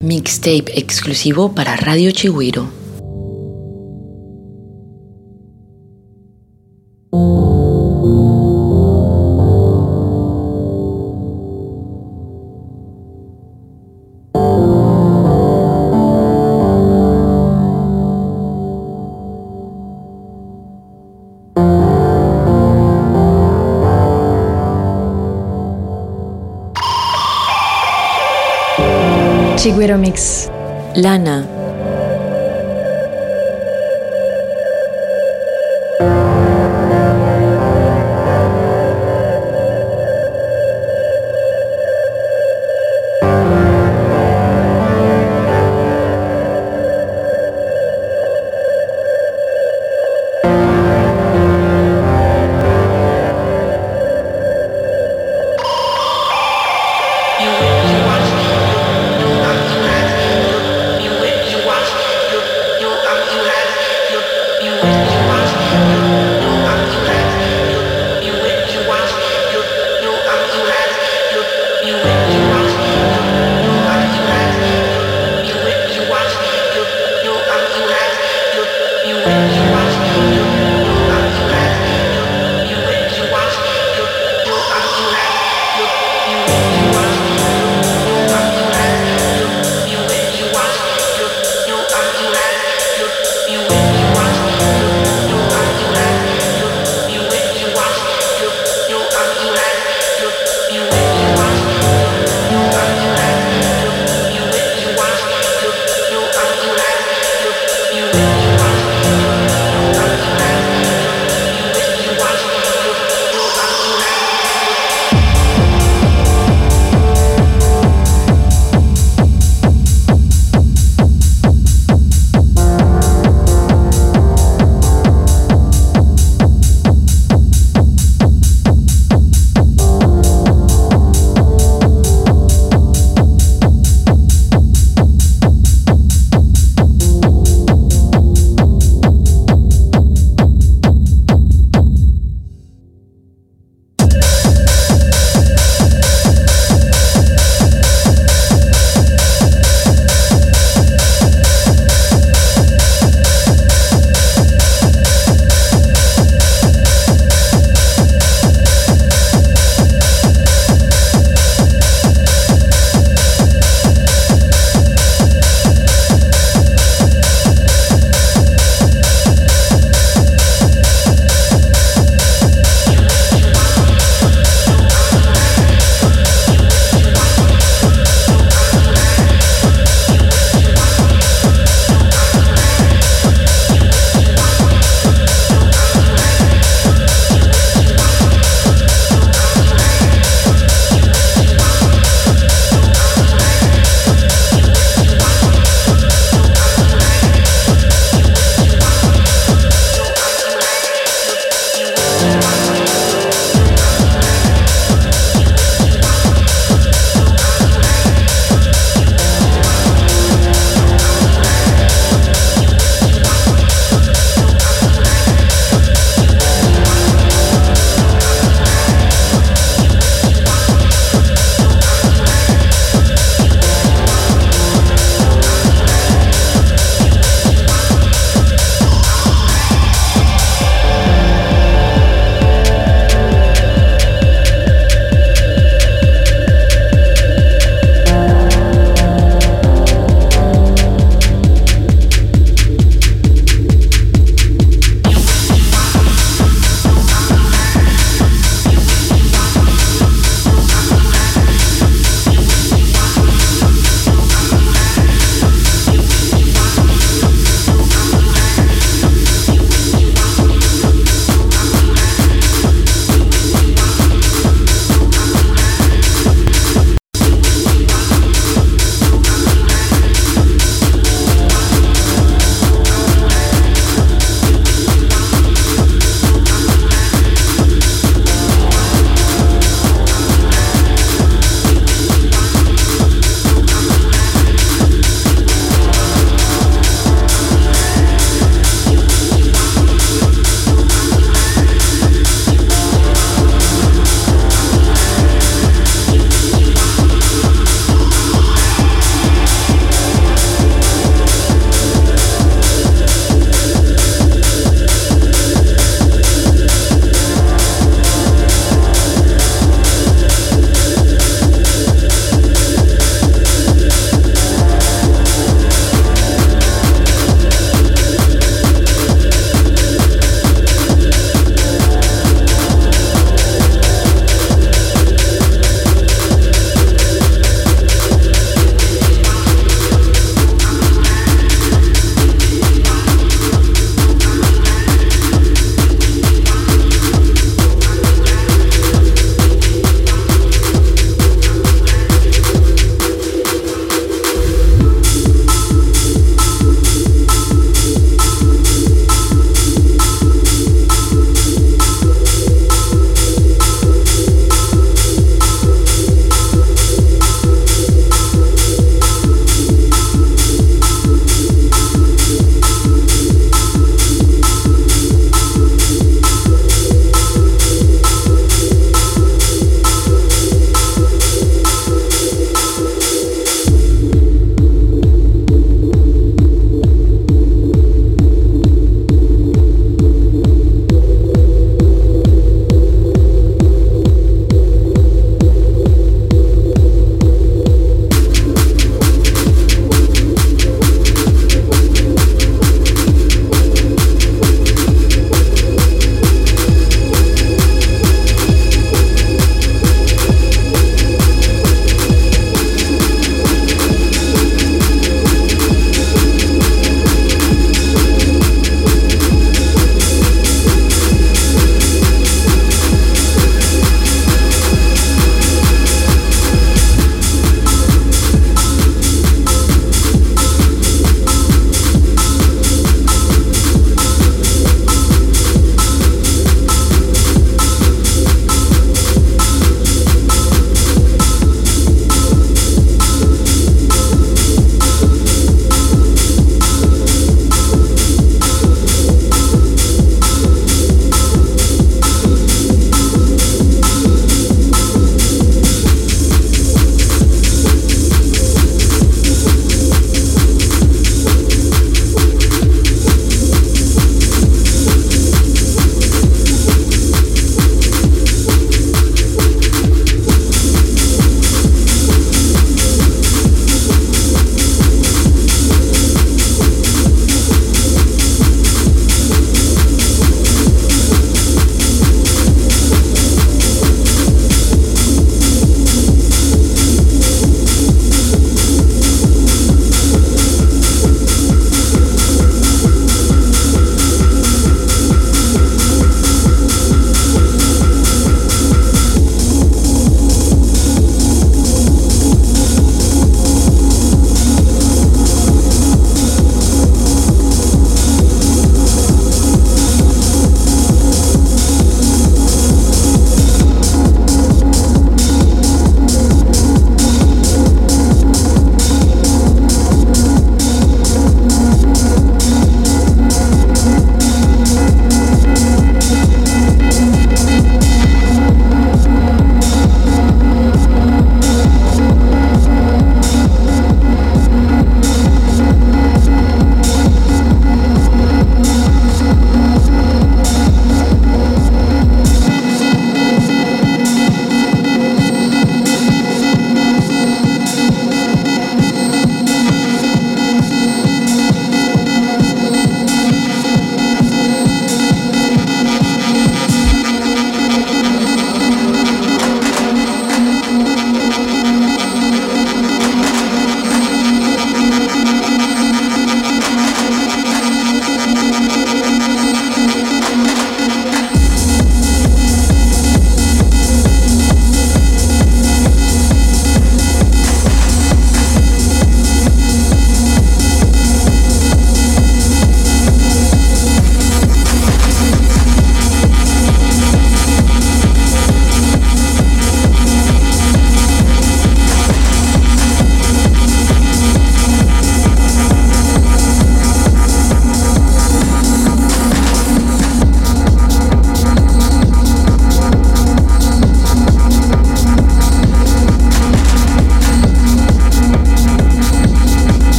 Mixtape exclusivo para Radio Chigüiro.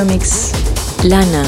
Aeromix. Lana.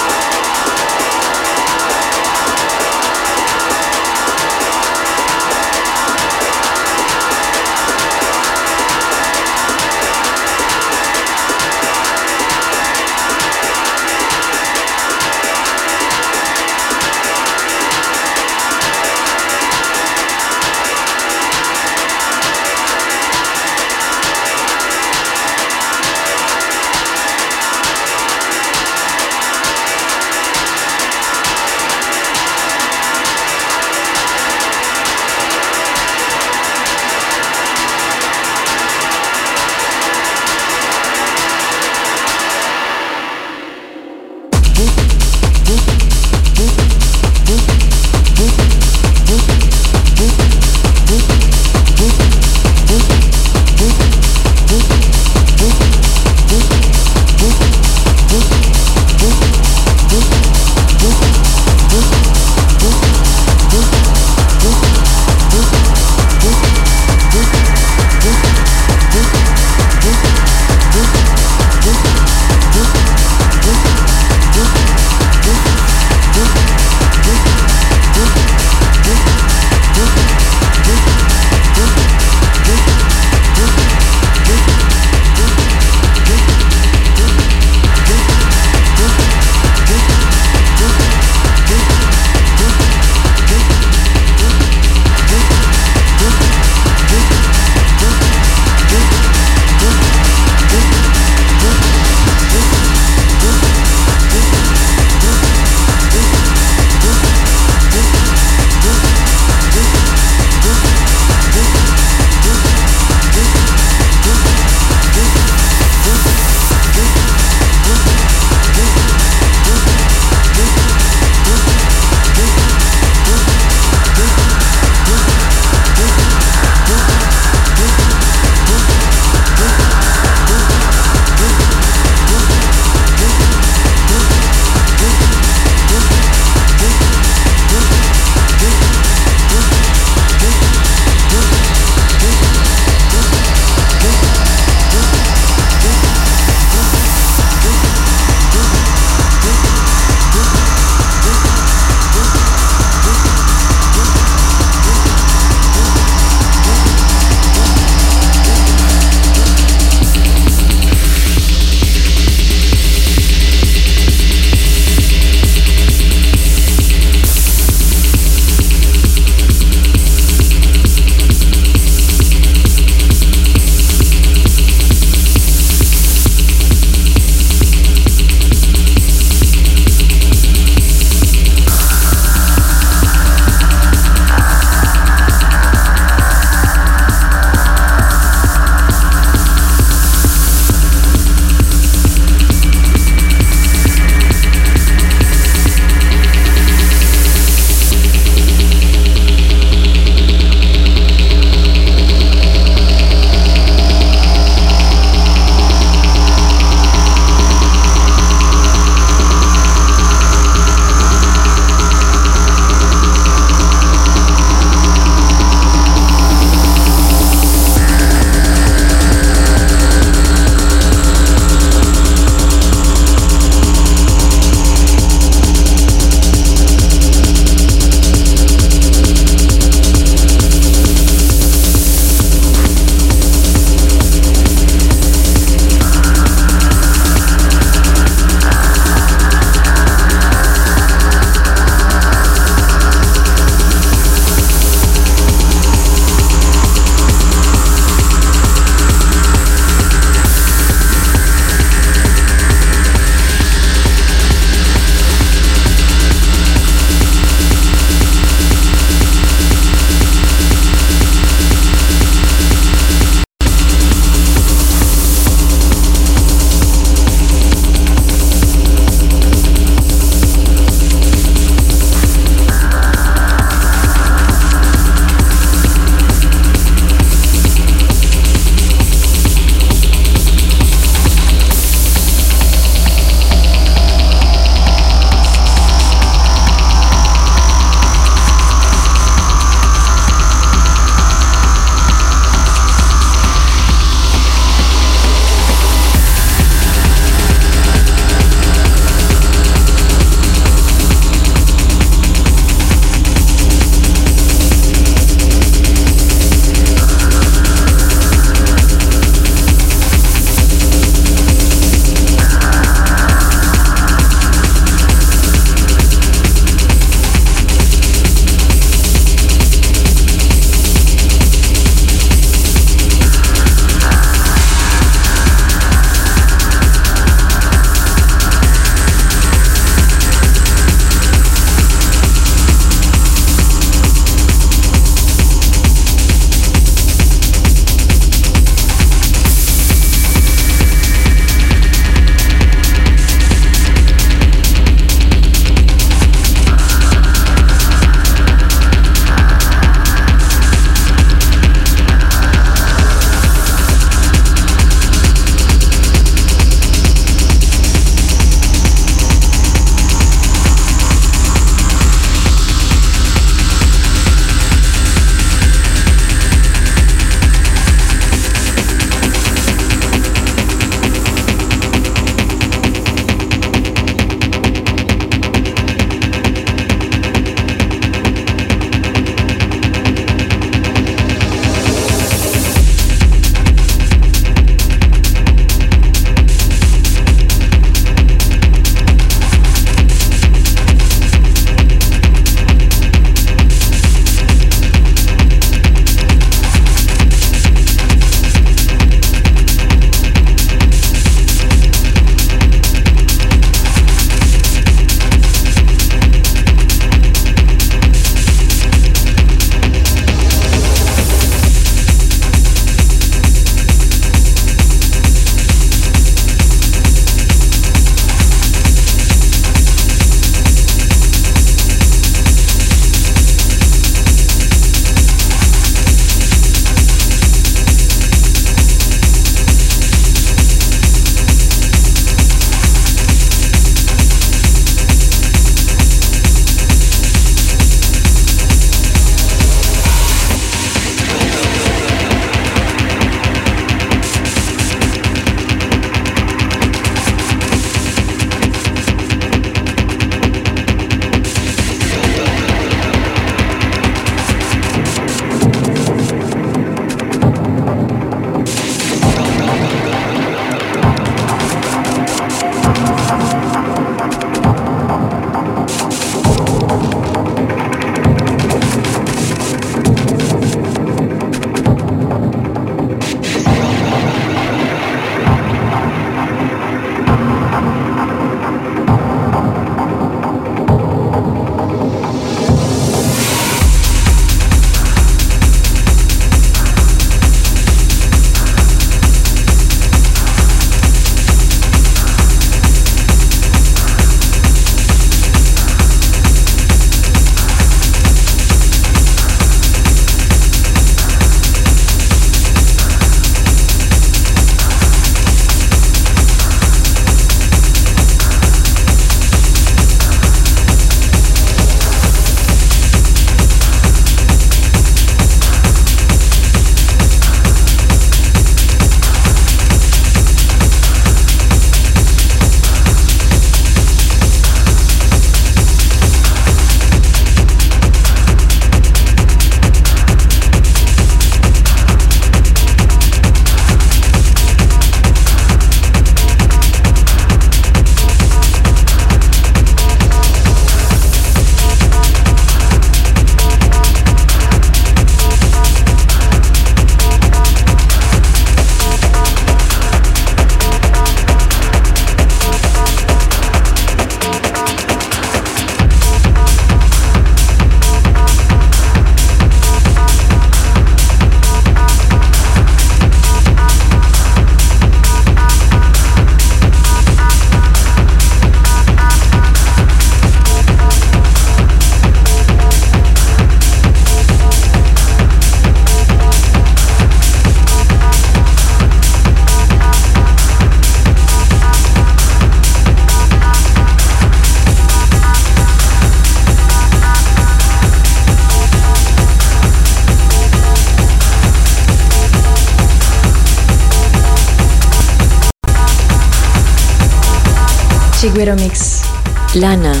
Lana.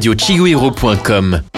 radiochiguero.com